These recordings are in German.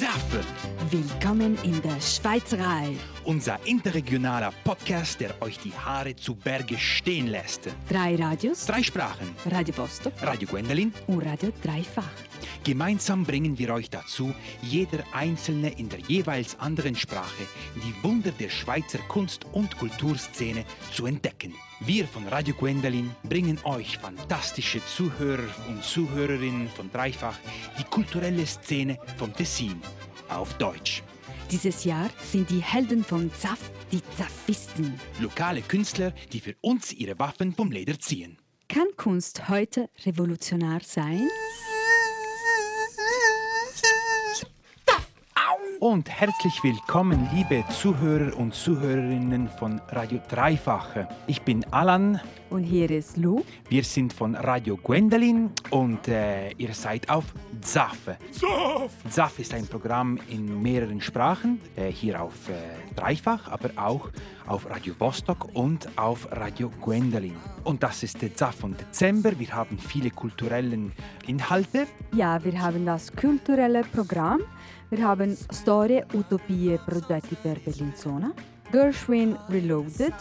Zaffe, Willkommen in der Schweizerei. unser interregionaler Podcast, der euch die Haare zu Berge stehen lässt. Drei Radios, Drei Sprachen. Radio Vostok Radio Gwendolyn. und Radio Dreifach. Gemeinsam bringen wir euch dazu, jeder einzelne in der jeweils anderen Sprache die Wunder der Schweizer Kunst- und Kulturszene zu entdecken. Wir von Radio Gwendolyn bringen euch fantastische Zuhörer und Zuhörerinnen von Dreifach die kulturelle Szene vom Tessin auf Deutsch. Dieses Jahr sind die Helden vom ZAF die Zafisten. Lokale Künstler, die für uns ihre Waffen vom Leder ziehen. Kann Kunst heute revolutionär sein? Und herzlich willkommen, liebe Zuhörer und Zuhörerinnen von Radio Dreifache. Ich bin Alan, Und hier ist Lou. wir sind von Radio Gwendolyn und äh, ihr seid auf ZAF. ZAF! ZAF ist ein Programm in mehreren Sprachen, äh, hier auf äh, Dreifach, aber auch auf Radio Vostok und auf Radio Gwendolyn. Und das ist der ZAF von Dezember. Wir haben viele kulturelle Inhalte. Ja, wir haben das kulturelle Programm. Wir haben Storie, Utopie, Progetti per Bellinzona. Gershwin Reloaded.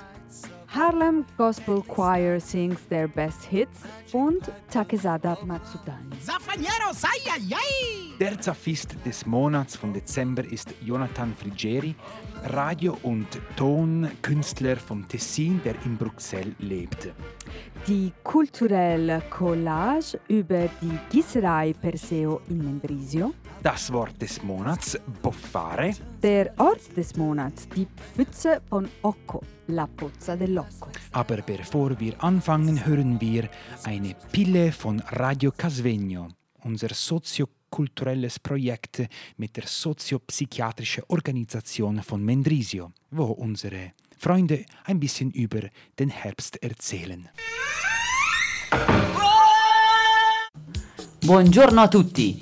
Harlem Gospel Choir sings their best hits und Takezada Matsudani. Zafanieros, ai, ai, ai! Der Zafist des Monats von Dezember ist Jonathan Frigeri, Radio- und Tonkünstler vom Tessin, der in Bruxelles lebt. Die kulturelle Collage über die Gießerei Perseo in Mendrisio. Das Wort des Monats, Boffare. Der Ort des Monats, die Pfütze von Occo, La Pozza dell'Occo. Aber bevor wir anfangen, hören wir eine Pille von Radio Casvegno, unser soziokulturelles Projekt mit der soziopsychiatrischen Organisation von Mendrisio, wo unsere Freunde ein bisschen über den Herbst erzählen. Buongiorno a tutti,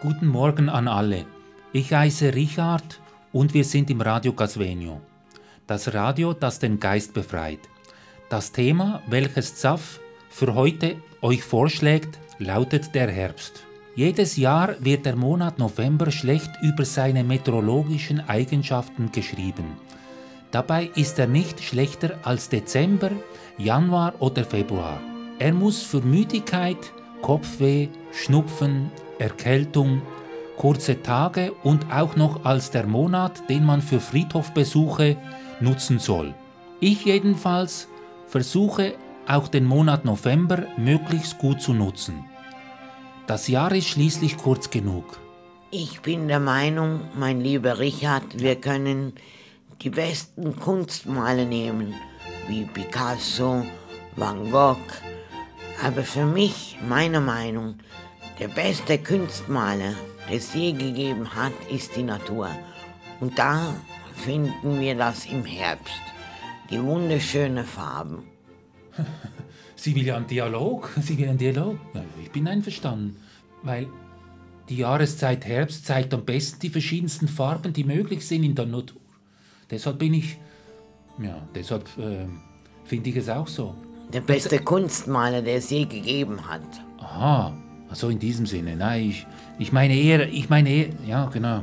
Guten Morgen an alle. Ich heiße Richard und wir sind im Radio Casvenio. Das Radio, das den Geist befreit. Das Thema, welches ZAF für heute euch vorschlägt, lautet der Herbst. Jedes Jahr wird der Monat November schlecht über seine meteorologischen Eigenschaften geschrieben. Dabei ist er nicht schlechter als Dezember, Januar oder Februar. Er muss für Müdigkeit, Kopfweh, Schnupfen, Erkältung, kurze Tage und auch noch als der Monat, den man für Friedhofbesuche nutzen soll. Ich jedenfalls versuche auch den Monat November möglichst gut zu nutzen. Das Jahr ist schließlich kurz genug. Ich bin der Meinung, mein lieber Richard, wir können die besten Kunstmale nehmen, wie Picasso, Van Gogh. Aber für mich, meine Meinung, der beste Kunstmaler, der es je gegeben hat, ist die Natur. Und da finden wir das im Herbst. Die wunderschönen Farben. Sie will ja einen Dialog. Sie will einen Dialog. Ja, ich bin einverstanden. Weil die Jahreszeit Herbst zeigt am besten die verschiedensten Farben, die möglich sind in der Natur. Deshalb bin ich. Ja, deshalb ähm, finde ich es auch so. Der beste Kunstmaler, der es je gegeben hat. Aha, also in diesem Sinne. Nein, ich, ich meine eher, ich meine eher, ja, genau.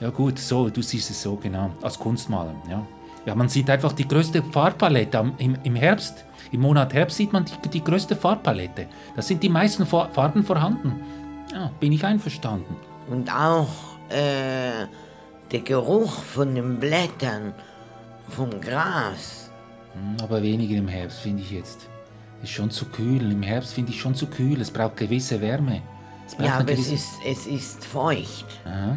Ja, gut, so, du siehst es so, genau, als Kunstmaler, ja. Ja, man sieht einfach die größte Farbpalette am, im, im Herbst. Im Monat Herbst sieht man die, die größte Farbpalette. Da sind die meisten Fa- Farben vorhanden. Ja, bin ich einverstanden. Und auch äh, der Geruch von den Blättern, vom Gras. Hm, Aber weniger im Herbst, finde ich jetzt. Ist schon zu kühl. Im Herbst finde ich schon zu kühl. Es braucht gewisse Wärme. Es braucht Ja, aber es gewisse- ist, es ist feucht. Aha.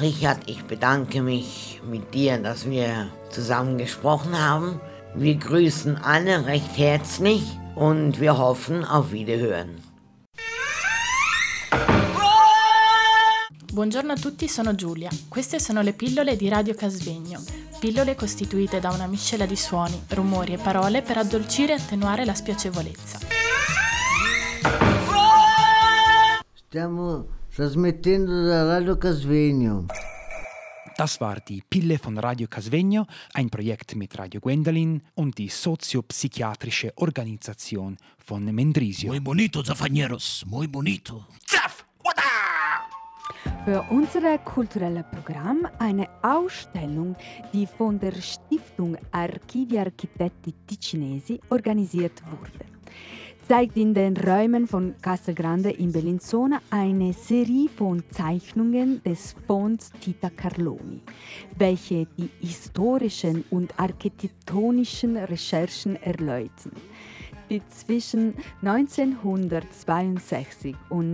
Richard, ich bedanke mich mit dir, dass wir zusammen gesprochen haben. Wir grüßen alle recht herzlich und wir hoffen auf Wiederhören. Buongiorno a tutti, sono Giulia. Queste sono le pillole di Radio Casvegno. Pillole costituite da una miscela di suoni, rumori e parole per addolcire e attenuare la spiacevolezza. Stiamo trasmettendo da Radio Casvegno. Das war die Pille von Radio Casvegno, ein Projekt mit Radio Gwendolin und die soziopsychiatrische Organisation von Mendrisio. Muy bonito, Zafañeros, muy bonito. Zaf! Für unser kulturelles Programm eine Ausstellung, die von der Stiftung Archivi Architetti Ticinesi organisiert wurde. Zeigt in den Räumen von Castelgrande in Bellinzona eine Serie von Zeichnungen des Fonds Tita Carloni, welche die historischen und architektonischen Recherchen erläutern die zwischen 1962 und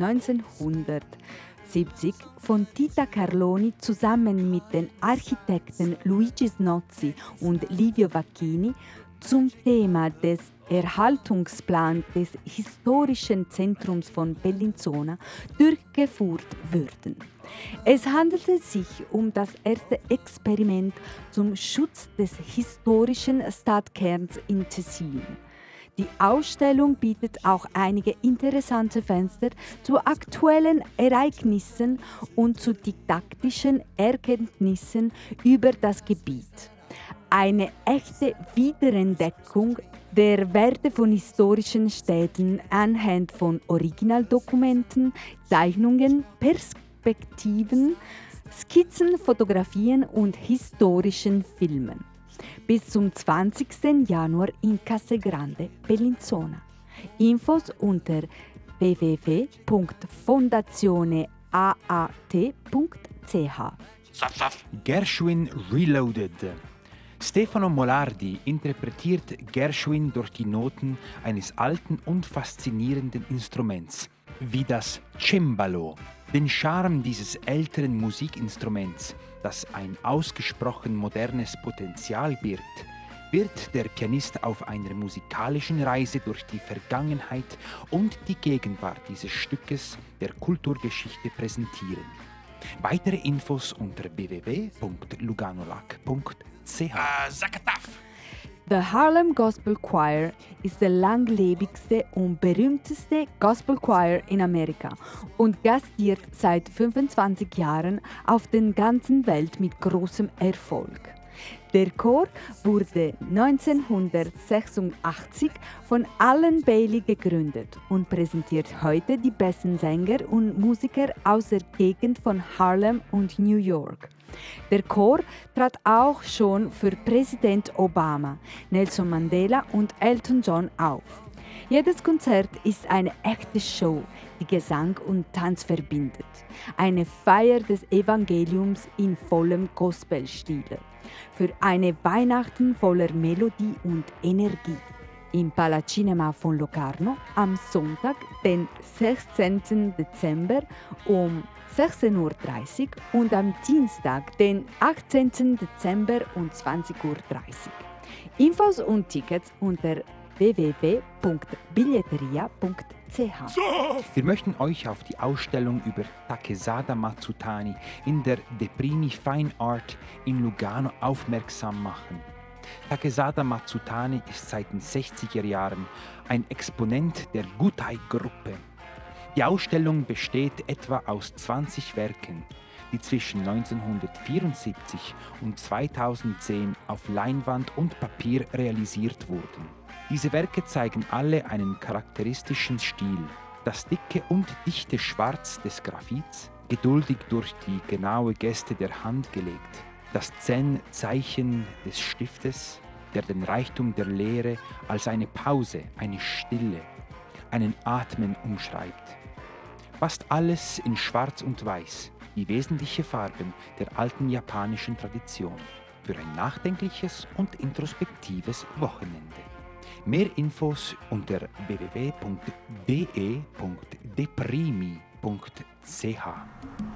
1970 von Tita Carloni zusammen mit den Architekten Luigi Snozzi und Livio Vacchini zum Thema des Erhaltungsplans des historischen Zentrums von Bellinzona durchgeführt würden. Es handelte sich um das erste Experiment zum Schutz des historischen Stadtkerns in Tessin. Die Ausstellung bietet auch einige interessante Fenster zu aktuellen Ereignissen und zu didaktischen Erkenntnissen über das Gebiet. Eine echte Wiederentdeckung der Werte von historischen Städten anhand von Originaldokumenten, Zeichnungen, Perspektiven, Skizzen, Fotografien und historischen Filmen. Bis zum 20. Januar in Casegrande, Bellinzona. Infos unter www.fondazioneaat.ch. Gershwin Reloaded. Stefano Molardi interpretiert Gershwin durch die Noten eines alten und faszinierenden Instruments, wie das Cembalo. Den Charme dieses älteren Musikinstruments, das ein ausgesprochen modernes Potenzial birgt, wird der Pianist auf einer musikalischen Reise durch die Vergangenheit und die Gegenwart dieses Stückes der Kulturgeschichte präsentieren. Weitere Infos unter www.luganolac.ch. Uh, Zakataf! The Harlem Gospel Choir ist der langlebigste und berühmteste Gospel Choir in Amerika und gastiert seit 25 Jahren auf der ganzen Welt mit großem Erfolg. Der Chor wurde 1986 von Alan Bailey gegründet und präsentiert heute die besten Sänger und Musiker aus der Gegend von Harlem und New York. Der Chor trat auch schon für Präsident Obama, Nelson Mandela und Elton John auf. Jedes Konzert ist eine echte Show, die Gesang und Tanz verbindet. Eine Feier des Evangeliums in vollem Gospelstil. Für eine Weihnachten voller Melodie und Energie. Im Palacinema von Locarno am Sonntag, den 16. Dezember um 16.30 Uhr und am Dienstag, den 18. Dezember um 20.30 Uhr. Infos und Tickets unter www.billetteria.ch. Wir möchten euch auf die Ausstellung über Takesada Matsutani in der De Primi Fine Art in Lugano aufmerksam machen. Takesada Matsutani ist seit den 60er Jahren ein Exponent der Gutai-Gruppe. Die Ausstellung besteht etwa aus 20 Werken, die zwischen 1974 und 2010 auf Leinwand und Papier realisiert wurden. Diese Werke zeigen alle einen charakteristischen Stil. Das dicke und dichte Schwarz des Graphits, geduldig durch die genaue Geste der Hand gelegt. Das Zen-Zeichen des Stiftes, der den Reichtum der Lehre als eine Pause, eine Stille, einen Atmen umschreibt. Fast alles in Schwarz und Weiß, die wesentlichen Farben der alten japanischen Tradition, für ein nachdenkliches und introspektives Wochenende. Mehr Infos unter www.de.deprimi.ch.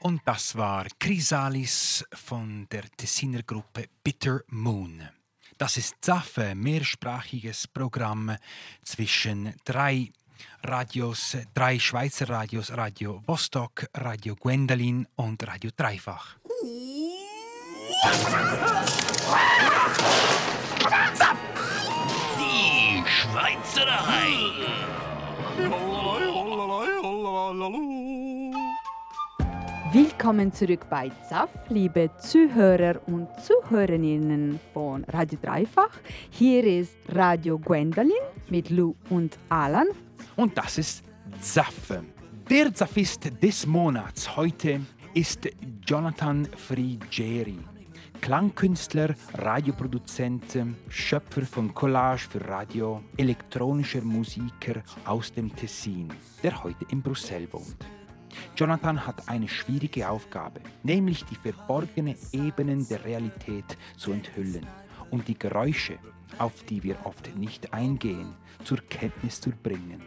Und das war Chrysalis von der Tessiner Gruppe Bitter Moon. Das ist Zaffe, mehrsprachiges Programm zwischen drei Radios, drei Schweizer Radios, Radio Vostok, Radio Gwendolin und Radio Dreifach. Die Schweizerei. Willkommen zurück bei ZAF, liebe Zuhörer und Zuhörerinnen von Radio Dreifach. Hier ist Radio Gwendolin mit Lou und Alan. Und das ist Zaffe. Der Zaffist des Monats heute ist Jonathan Frigeri. Klangkünstler, Radioproduzent, Schöpfer von Collage für Radio, elektronischer Musiker aus dem Tessin, der heute in Brüssel wohnt. Jonathan hat eine schwierige Aufgabe, nämlich die verborgenen Ebenen der Realität zu enthüllen und die Geräusche, auf die wir oft nicht eingehen, zur Kenntnis zu bringen.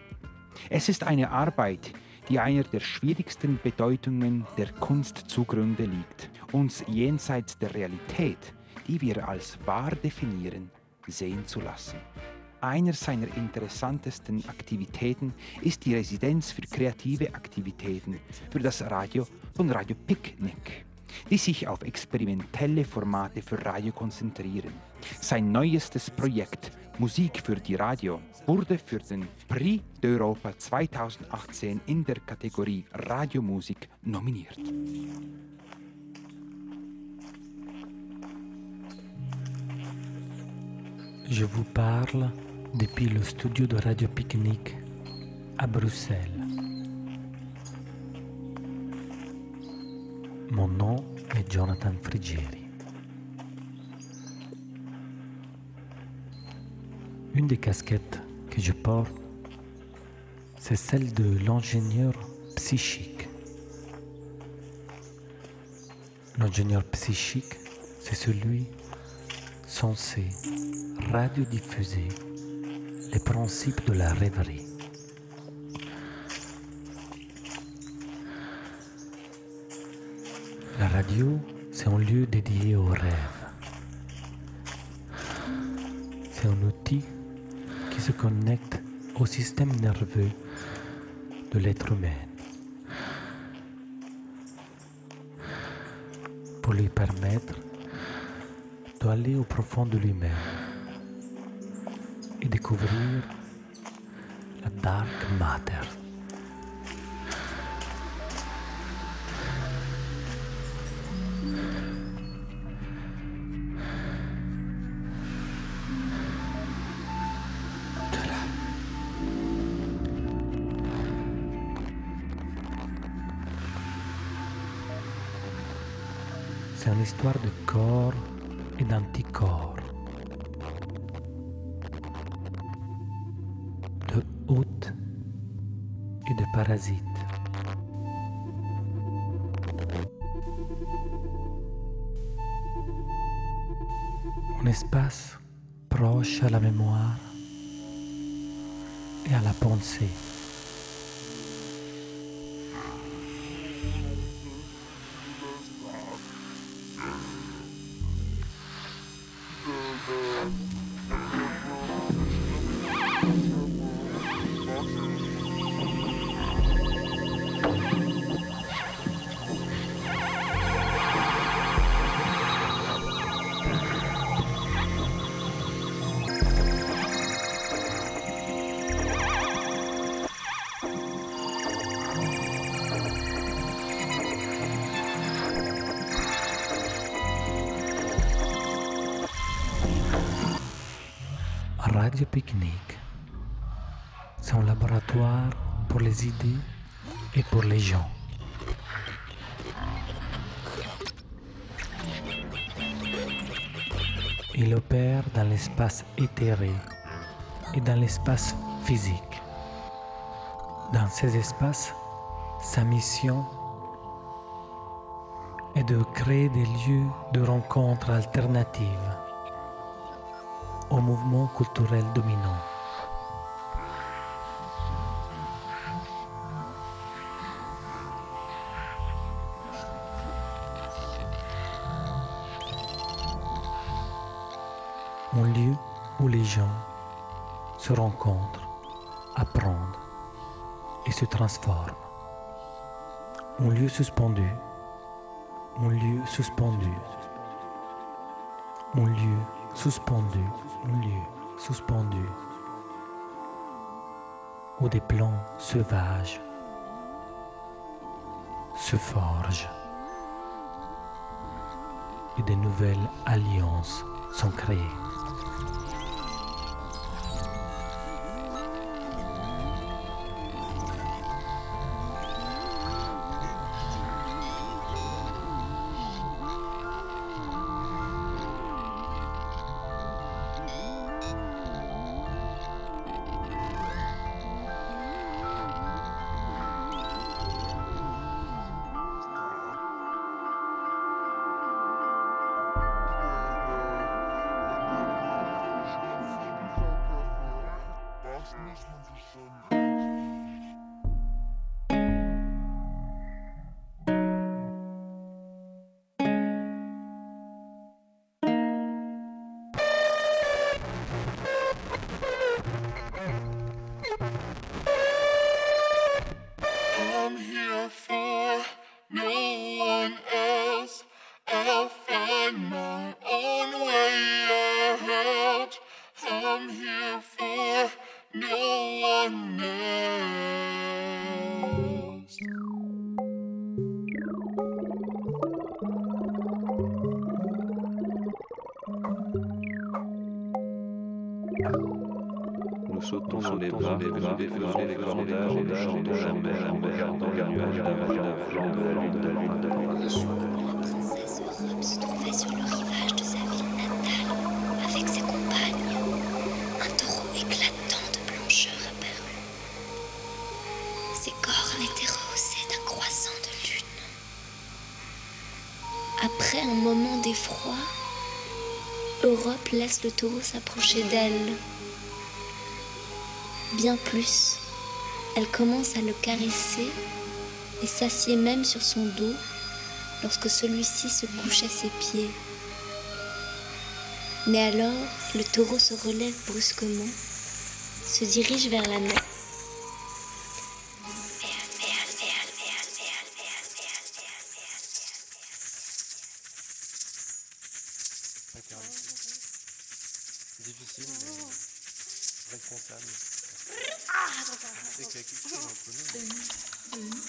Es ist eine Arbeit, die einer der schwierigsten Bedeutungen der Kunst zugrunde liegt, uns jenseits der Realität, die wir als wahr definieren, sehen zu lassen. Einer seiner interessantesten Aktivitäten ist die Residenz für kreative Aktivitäten für das Radio von Radio Picnic, die sich auf experimentelle Formate für Radio konzentrieren. Sein neuestes Projekt Musik für die Radio wurde für den Prix d'Europa 2018 in der Kategorie Radiomusik nominiert. Je vous parle depuis le studio de Radio Picnic à Bruxelles. Mon nom est Jonathan Frigeri. Une des casquettes que je porte, c'est celle de l'ingénieur psychique. L'ingénieur psychique, c'est celui censé radiodiffuser les principes de la rêverie. La radio, c'est un lieu dédié au rêve. C'est un outil qui se connecte au système nerveux de l'être humain pour lui permettre d'aller au profond de lui-même et découvrir la dark matter. C'est une histoire de corps et de parasites. Un espace proche à la mémoire et à la pensée. Il opère dans l'espace éthéré et dans l'espace physique. Dans ces espaces, sa mission est de créer des lieux de rencontres alternatives au mouvement culturel dominant. Où les gens se rencontrent, apprennent et se transforment. Un lieu suspendu, un lieu suspendu, un lieu suspendu, un lieu suspendu, où des plans sauvages se forgent et de nouvelles alliances sont créées. Les cordages et la mer en regardant la se trouvait sur le rivage de sa ville natale avec ses compagnes. Un taureau éclatant de blancheur apparut. Ses cornes étaient rehaussées d'un croissant de lune. Après un moment d'effroi, Europe laisse le taureau s'approcher d'elle. Bien plus, elle commence à le caresser et s'assied même sur son dos lorsque celui-ci se couche à ses pieds. Mais alors, le taureau se relève brusquement, se dirige vers la mer. Tek tek iki oldu değil mi? Dön, dön.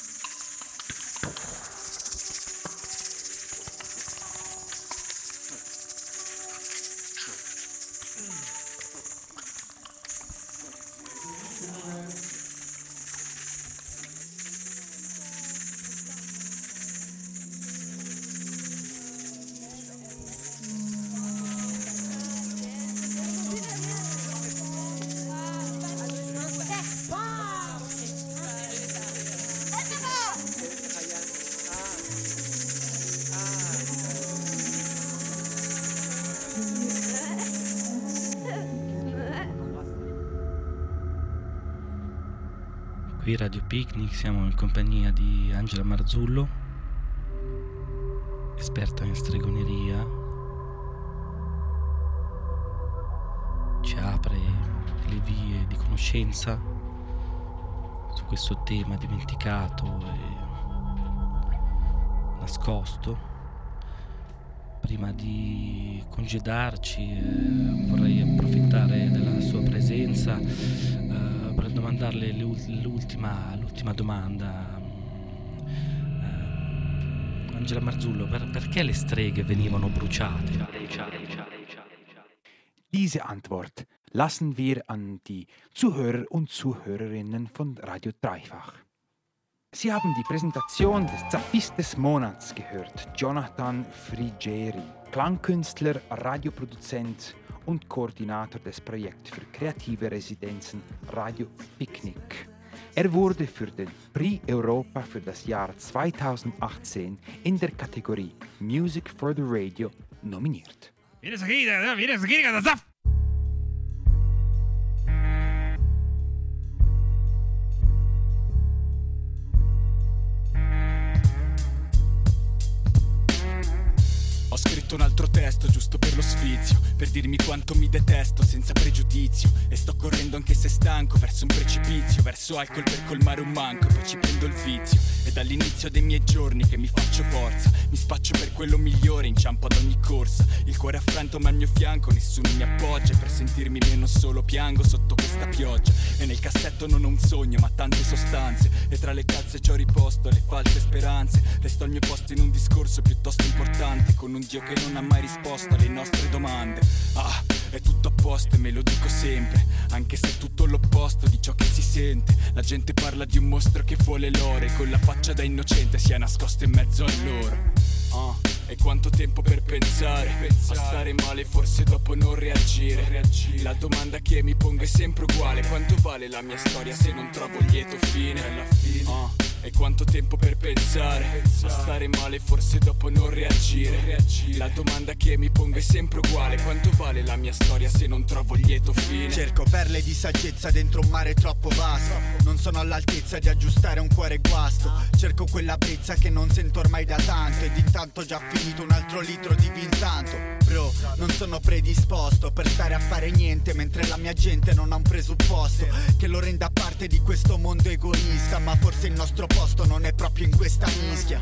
Hmm. Qui Radio Picnic siamo in compagnia di Angela Marzullo, esperta in stregoneria. Ci apre le vie di conoscenza su questo tema dimenticato e nascosto. Prima di congedarci eh, vorrei approfittare della sua presenza domandarle le ul- l'ultima, l'ultima domanda. Eh, Angela Marzullo, per- perché le streghe venivano bruciate? Diese Antwort lassen wir an die Zuhörer und Zuhörerinnen von Radio Dreifach. Sie haben die Präsentation des Zaffis des Monats gehört, Jonathan Frigeri, Klangkünstler, Radioproduzent und Koordinator des Projekts für kreative Residenzen Radio Picnic. Er wurde für den Prix Europa für das Jahr 2018 in der Kategorie Music for the Radio nominiert. Ho scritto un altro testo giusto per lo sfizio, per dirmi quanto mi detesto senza pregiudizio. E sto correndo anche se stanco verso un precipizio, verso alcol per colmare un manco, poi ci prendo il vizio. È dall'inizio dei miei giorni che mi faccio forza, mi spaccio per quello migliore, inciampo ad ogni corsa. Il cuore affranto ma al mio fianco, nessuno mi appoggia, per sentirmi meno solo piango sotto questa pioggia. E nel cassetto non ho un sogno ma tante sostanze, e tra le calze ci ho riposto le false speranze. Resto al mio posto in un discorso piuttosto importante, con un Dio che non ha mai risposto alle nostre domande. Ah, è tutto a posto e me lo dico sempre, anche se è tutto l'opposto di ciò che si sente. La gente parla di un mostro che vuole l'oro e con la faccia da innocente si è nascosto in mezzo a loro. Ah, e quanto tempo per pensare, a stare male forse dopo non reagire. La domanda che mi pongo è sempre uguale, quanto vale la mia storia se non trovo lieto fine? Ah, e quanto tempo per pensare, a stare male forse dopo non reagire. La domanda che mi pongo è sempre uguale, quanto vale la mia storia se non trovo lieto fine? Cerco perle di saggezza dentro un mare troppo vasto. Non sono all'altezza di aggiustare un cuore guasto. Cerco quella brezza che non sento ormai da tanto. Ed intanto ho già finito un altro litro di vin tanto. Bro, non sono predisposto per stare a fare niente mentre la mia gente non ha un presupposto che lo renda parte di questo mondo egoista. Ma forse il nostro posto non è proprio in questa mischia.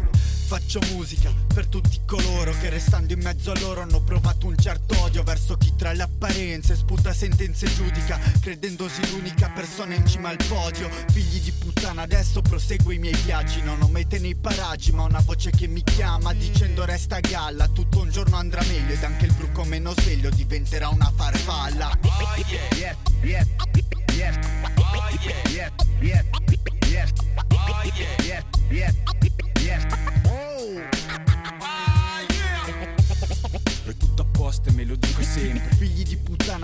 Faccio musica per tutti coloro che restando in mezzo a loro hanno provato un certo odio verso chi tra le apparenze sputa sentenze e giudica, credendosi l'unica persona in cima al podio. Figli di puttana, adesso proseguo i miei viaggi. Non ho mete nei paraggi, ma una voce che mi chiama dicendo resta galla. Tutto un giorno andrà meglio ed anche il bruco meno sveglio diventerà una farfalla. Yeah, yeah, yeah, yeah,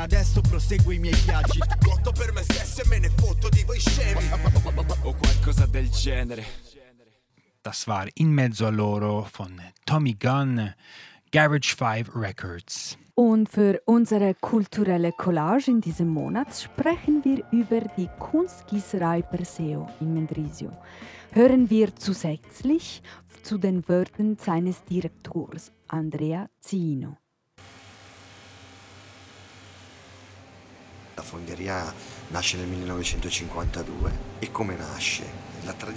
adesso proseguo i miei viaggi. Lotto per me stesso e me ne fotto di voi scemi. O qualcosa del genere. Tasvar in mezzo a loro con Tommy Gunn Garage 5 Records. Und für unsere kulturelle Collage in diesem Monat sprechen wir über die Kunstgießerei Perseo in Mendrisio. Hören wir zusätzlich zu den Wörtern seines Direktors Andrea Zino. La fonderia nasce nel 1952 e come nasce?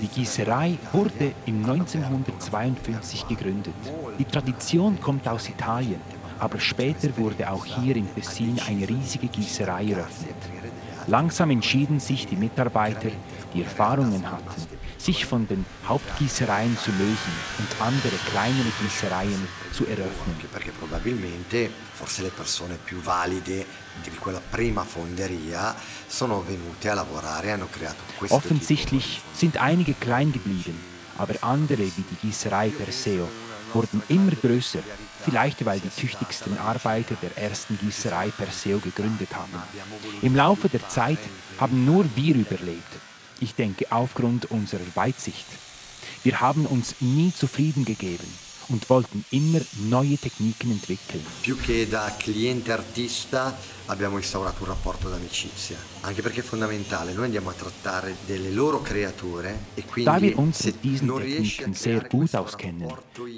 Die Gießerei wurde im 1952 gegründet. Die Tradition kommt aus Italien, aber später wurde auch hier im Tessin eine riesige Gießerei eröffnet. Langsam entschieden sich die Mitarbeiter, die Erfahrungen hatten, sich von den Hauptgießereien zu lösen und andere kleinere Gießereien zu eröffnen. perché probabilmente forse le persone più valide di quella prima fonderia sono venute a lavorare e hanno creato questo Offensichtlich sind einige klein geblieben, aber andere wie die Gießerei Perseo wurden immer größer, vielleicht weil die tüchtigsten Arbeiter der ersten Gießerei Perseo gegründet haben. Im Laufe der Zeit haben nur wir überlebt. Ich denke aufgrund unserer Weitsicht. Wir haben uns nie zufrieden gegeben und wollten immer neue Techniken entwickeln. Più che da cliente artista abbiamo instaurato un rapporto d'amicizia, anche perché è fondamentale, noi andiamo a trattare delle loro creature e quindi Da wir uns se mit diesen Techniken sehr gut auskennen,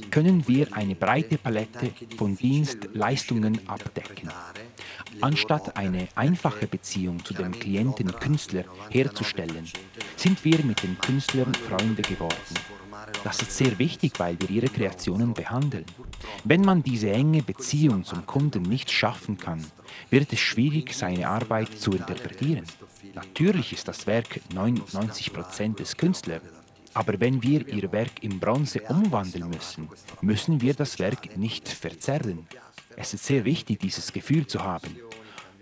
können wir eine breite Palette von Dienstleistungen abdecken. Anstatt eine einfache Beziehung zu dem Klienten-Künstler herzustellen, sind wir mit den Künstlern Freunde geworden. Das ist sehr wichtig, weil wir ihre Kreationen behandeln. Wenn man diese enge Beziehung zum Kunden nicht schaffen kann, wird es schwierig, seine Arbeit zu interpretieren. Natürlich ist das Werk 99% des Künstlers, aber wenn wir ihr Werk in Bronze umwandeln müssen, müssen wir das Werk nicht verzerren. Es ist sehr wichtig, dieses Gefühl zu haben,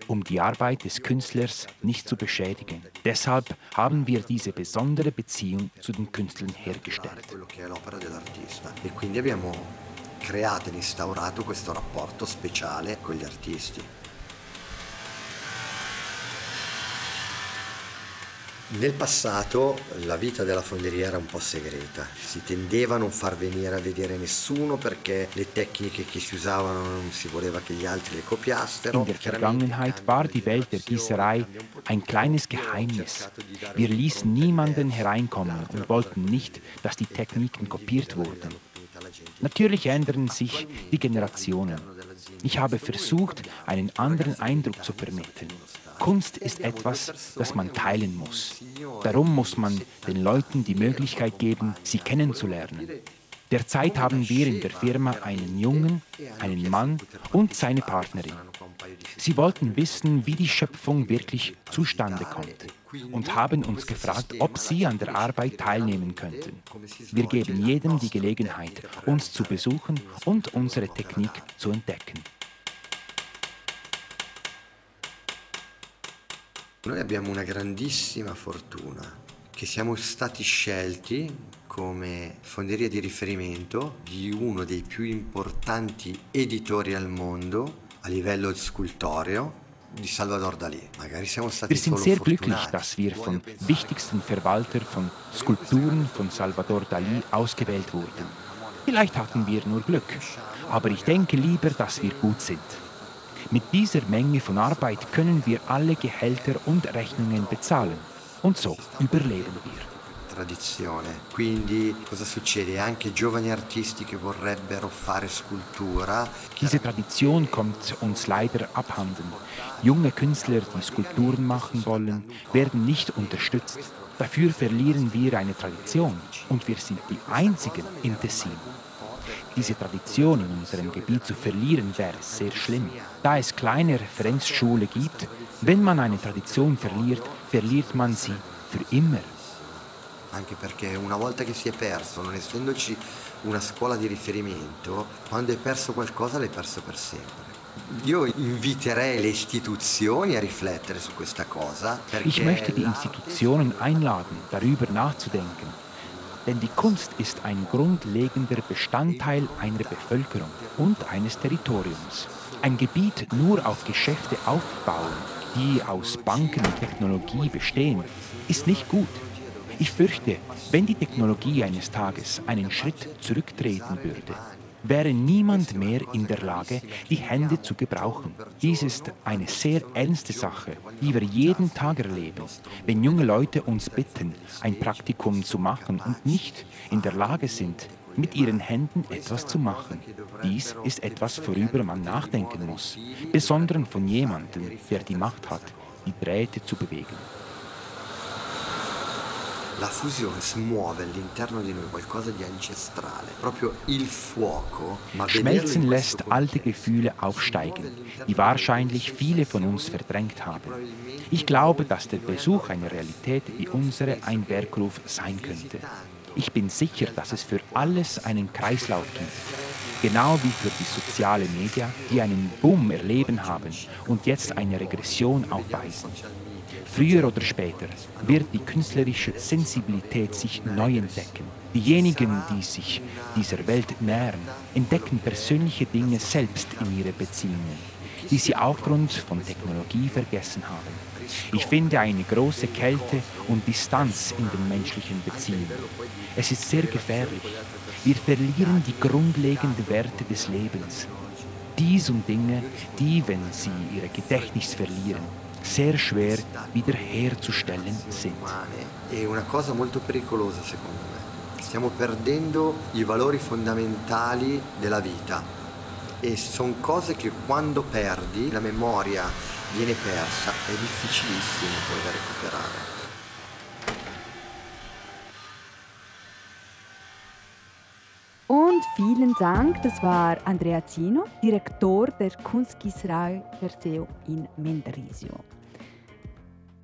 um die Arbeit des Künstlers nicht zu beschädigen. Deshalb haben wir diese besondere Beziehung zu den Künstlern hergestellt. e creato ed instaurato questo rapporto speciale con gli artisti. Nel passato la vita della fonderia era un po' segreta, si tendeva a non far venire a vedere nessuno perché le tecniche che si usavano non si voleva che gli altri le copiassero. In der Vergangenheit war die Welt der Gießerei ein kleines Geheimnis. Wir ließen niemanden hereinkommen und wollten nicht, dass die Techniken kopiert wurden. Natürlich ändern sich die Generationen. Ich habe versucht, einen anderen Eindruck zu vermitteln. Kunst ist etwas, das man teilen muss. Darum muss man den Leuten die Möglichkeit geben, sie kennenzulernen. Derzeit haben wir in der Firma einen Jungen, einen Mann und seine Partnerin. Sie wollten wissen, wie die Schöpfung wirklich zustande kommt und haben uns gefragt, ob sie an der Arbeit teilnehmen könnten. Wir geben jedem die Gelegenheit, uns zu besuchen und unsere Technik zu entdecken. Noi abbiamo una grandissima fortuna che siamo stati scelti come fonderia di riferimento di uno dei più importanti editori al mondo a livello scultoreo di Salvador Dalí. Magari siamo stati Wir sind solo sehr glücklich, dass wir vom wichtigsten Verwalter von Skulpturen von Salvador Dalí ausgewählt wurden. Vielleicht hatten wir nur Glück, aber ich denke lieber, dass wir gut sind. Mit dieser Menge von Arbeit können wir alle Gehälter und Rechnungen bezahlen. Und so überleben wir. tradizione. Quindi cosa succede? Anche giovani artisti che vorrebbero fare scultura Diese Tradition kommt uns leider abhanden. Junge Künstler, die Skulpturen machen wollen, werden nicht unterstützt. Dafür verlieren wir eine Tradition und wir sind die Einzigen im Tessin. Diese Tradition in unserem Gebiet zu verlieren wäre sehr schlimm. Da es keine Referenzschule gibt, wenn man eine Tradition verliert, verliert man sie für immer. anche perché una volta che si è perso, non essendoci una scuola di riferimento, quando hai perso qualcosa l'hai perso per sempre. Ich möchte die Institutionen einladen, darüber nachzudenken. Denn die Kunst ist ein grundlegender Bestandteil einer Bevölkerung und eines Territoriums. Ein Gebiet nur auf Geschäfte aufbauen, die aus Banken und Technologie bestehen, ist nicht gut. Ich fürchte, wenn die Technologie eines Tages einen Schritt zurücktreten würde, wäre niemand mehr in der Lage, die Hände zu gebrauchen. Dies ist eine sehr ernste Sache, die wir jeden Tag erleben, wenn junge Leute uns bitten, ein Praktikum zu machen und nicht in der Lage sind, mit ihren Händen etwas zu machen. Dies ist etwas, worüber man nachdenken muss, besonders von jemandem, der die Macht hat, die Drähte zu bewegen. La fusione smuove all'interno di noi qualcosa di ancestrale, proprio il fuoco, Schmelzen lässt alte Gefühle aufsteigen, die wahrscheinlich viele von uns verdrängt haben. Ich glaube, dass der Besuch einer Realität wie unsere ein Werkruf sein könnte. Ich bin sicher, dass es für alles einen Kreislauf gibt. Genau wie für die sozialen Medien, die einen Boom erleben haben und jetzt eine Regression aufweisen. Früher oder später wird die künstlerische Sensibilität sich neu entdecken. Diejenigen, die sich dieser Welt nähern, entdecken persönliche Dinge selbst in ihre Beziehungen, die sie aufgrund von Technologie vergessen haben. Ich finde eine große Kälte und Distanz in den menschlichen Beziehungen. Es ist sehr gefährlich. Wir verlieren die grundlegenden Werte des Lebens. Dies sind Dinge, die, wenn sie ihr Gedächtnis verlieren, sehr schwer wiederherzustellen sind. Stiamo perdendo i valori fondamentali della vita e sono cose che quando perdi la memoria viene persa, è difficilissimo poi da recuperare. Und vielen Dank, das war Andrea Zino, Direktor der Kunstgießerei Perseo in Mendrisio.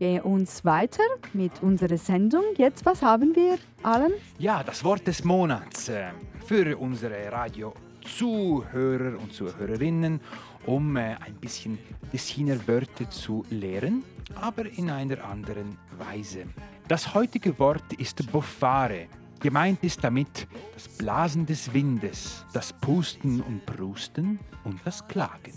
Gehen uns weiter mit unserer Sendung. Jetzt, was haben wir, Alan? Ja, das Wort des Monats äh, für unsere Radio-Zuhörer und Zuhörerinnen, um äh, ein bisschen Tessiner Wörter zu lehren, aber in einer anderen Weise. Das heutige Wort ist Boffare. Gemeint ist damit das Blasen des Windes, das Pusten und Prusten und das Klagen.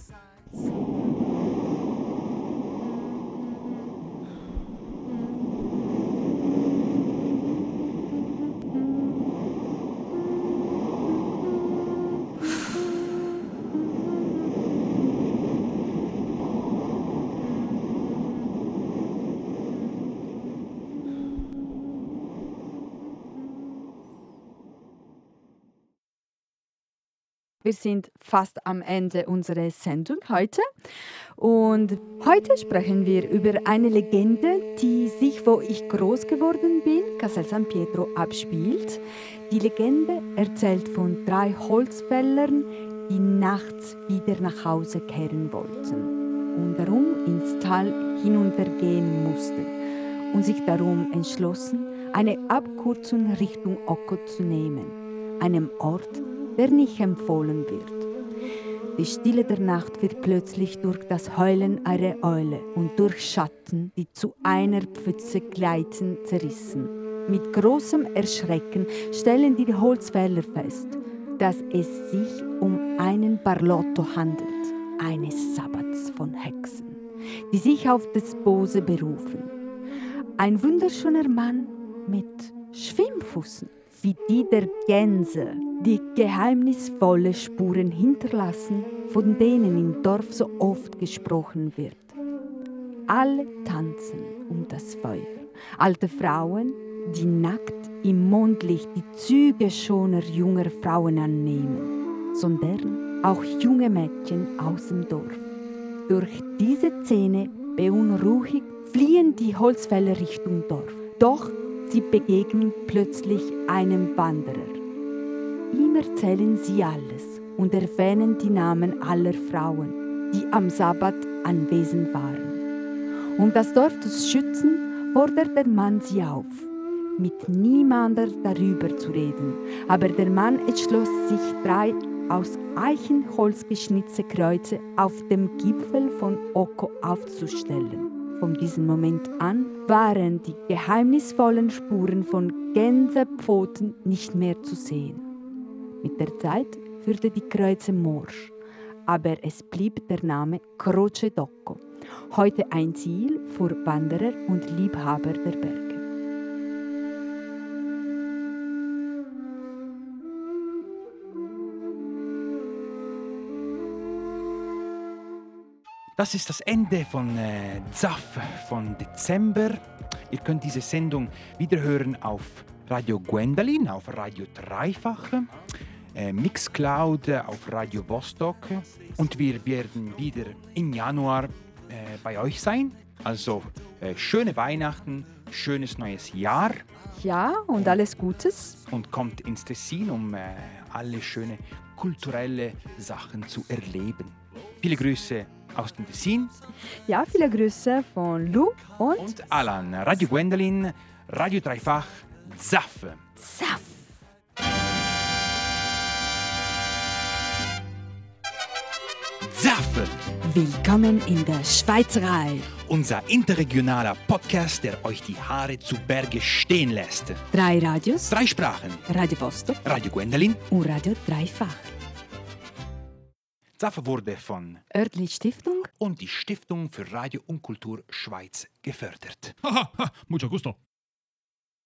Wir sind fast am Ende unserer Sendung heute. Und heute sprechen wir über eine Legende, die sich, wo ich groß geworden bin, Castel San Pietro, abspielt. Die Legende erzählt von drei Holzfällern, die nachts wieder nach Hause kehren wollten und darum ins Tal hinuntergehen mussten und sich darum entschlossen, eine Abkürzung Richtung Occo zu nehmen, einem Ort, der nicht empfohlen wird. Die Stille der Nacht wird plötzlich durch das Heulen einer Eule und durch Schatten, die zu einer Pfütze gleiten, zerrissen. Mit großem Erschrecken stellen die Holzfäller fest, dass es sich um einen Barlotto handelt, eines Sabbats von Hexen, die sich auf das Bose berufen. Ein wunderschöner Mann mit Schwimmfüßen, wie die der Gänse, die geheimnisvolle Spuren hinterlassen, von denen im Dorf so oft gesprochen wird. Alle tanzen um das Feuer. Alte Frauen, die nackt im Mondlicht die Züge schoner junger Frauen annehmen, sondern auch junge Mädchen aus dem Dorf. Durch diese Szene beunruhigt fliehen die Holzfäller Richtung Dorf. Doch sie begegnen plötzlich einem Wanderer. Ihm erzählen sie alles und erwähnen die Namen aller Frauen, die am Sabbat anwesend waren. Um das Dorf zu schützen, fordert der Mann sie auf, mit niemandem darüber zu reden. Aber der Mann entschloss sich, drei aus Eichenholz geschnitzte Kreuze auf dem Gipfel von Oko aufzustellen. Von diesem Moment an waren die geheimnisvollen Spuren von Gänsepfoten nicht mehr zu sehen. Mit der Zeit wurde die Kreuze morsch, aber es blieb der Name Croce d'Occo, heute ein Ziel für Wanderer und Liebhaber der Berge. Das ist das Ende von äh, ZAF von Dezember. Ihr könnt diese Sendung wiederhören auf Radio Gwendolin, auf Radio Dreifach, äh, Mixcloud äh, auf Radio Vostok und wir werden wieder im Januar äh, bei euch sein. Also äh, schöne Weihnachten, schönes neues Jahr Ja, und alles Gutes. und kommt ins Tessin, um äh, alle schöne kulturelle Sachen zu erleben. Viele Grüße aus dem Tessin Ja, viele Grüße von Lou und, und Alan, Radio Gwendolin, Radio Dreifach, ZAF. ZAF. ZAF, Willkommen in der Schweizerei. unser interregionaler Podcast, der euch die Haare zu Berge stehen lässt. Drei Radios, Drei Sprachen, Radio Vostok Radio Gwendolin. und Radio Dreifach. ZAF wurde von Örtlich Stiftung und die Stiftung für Radio und Kultur Schweiz gefördert. Mucho gusto.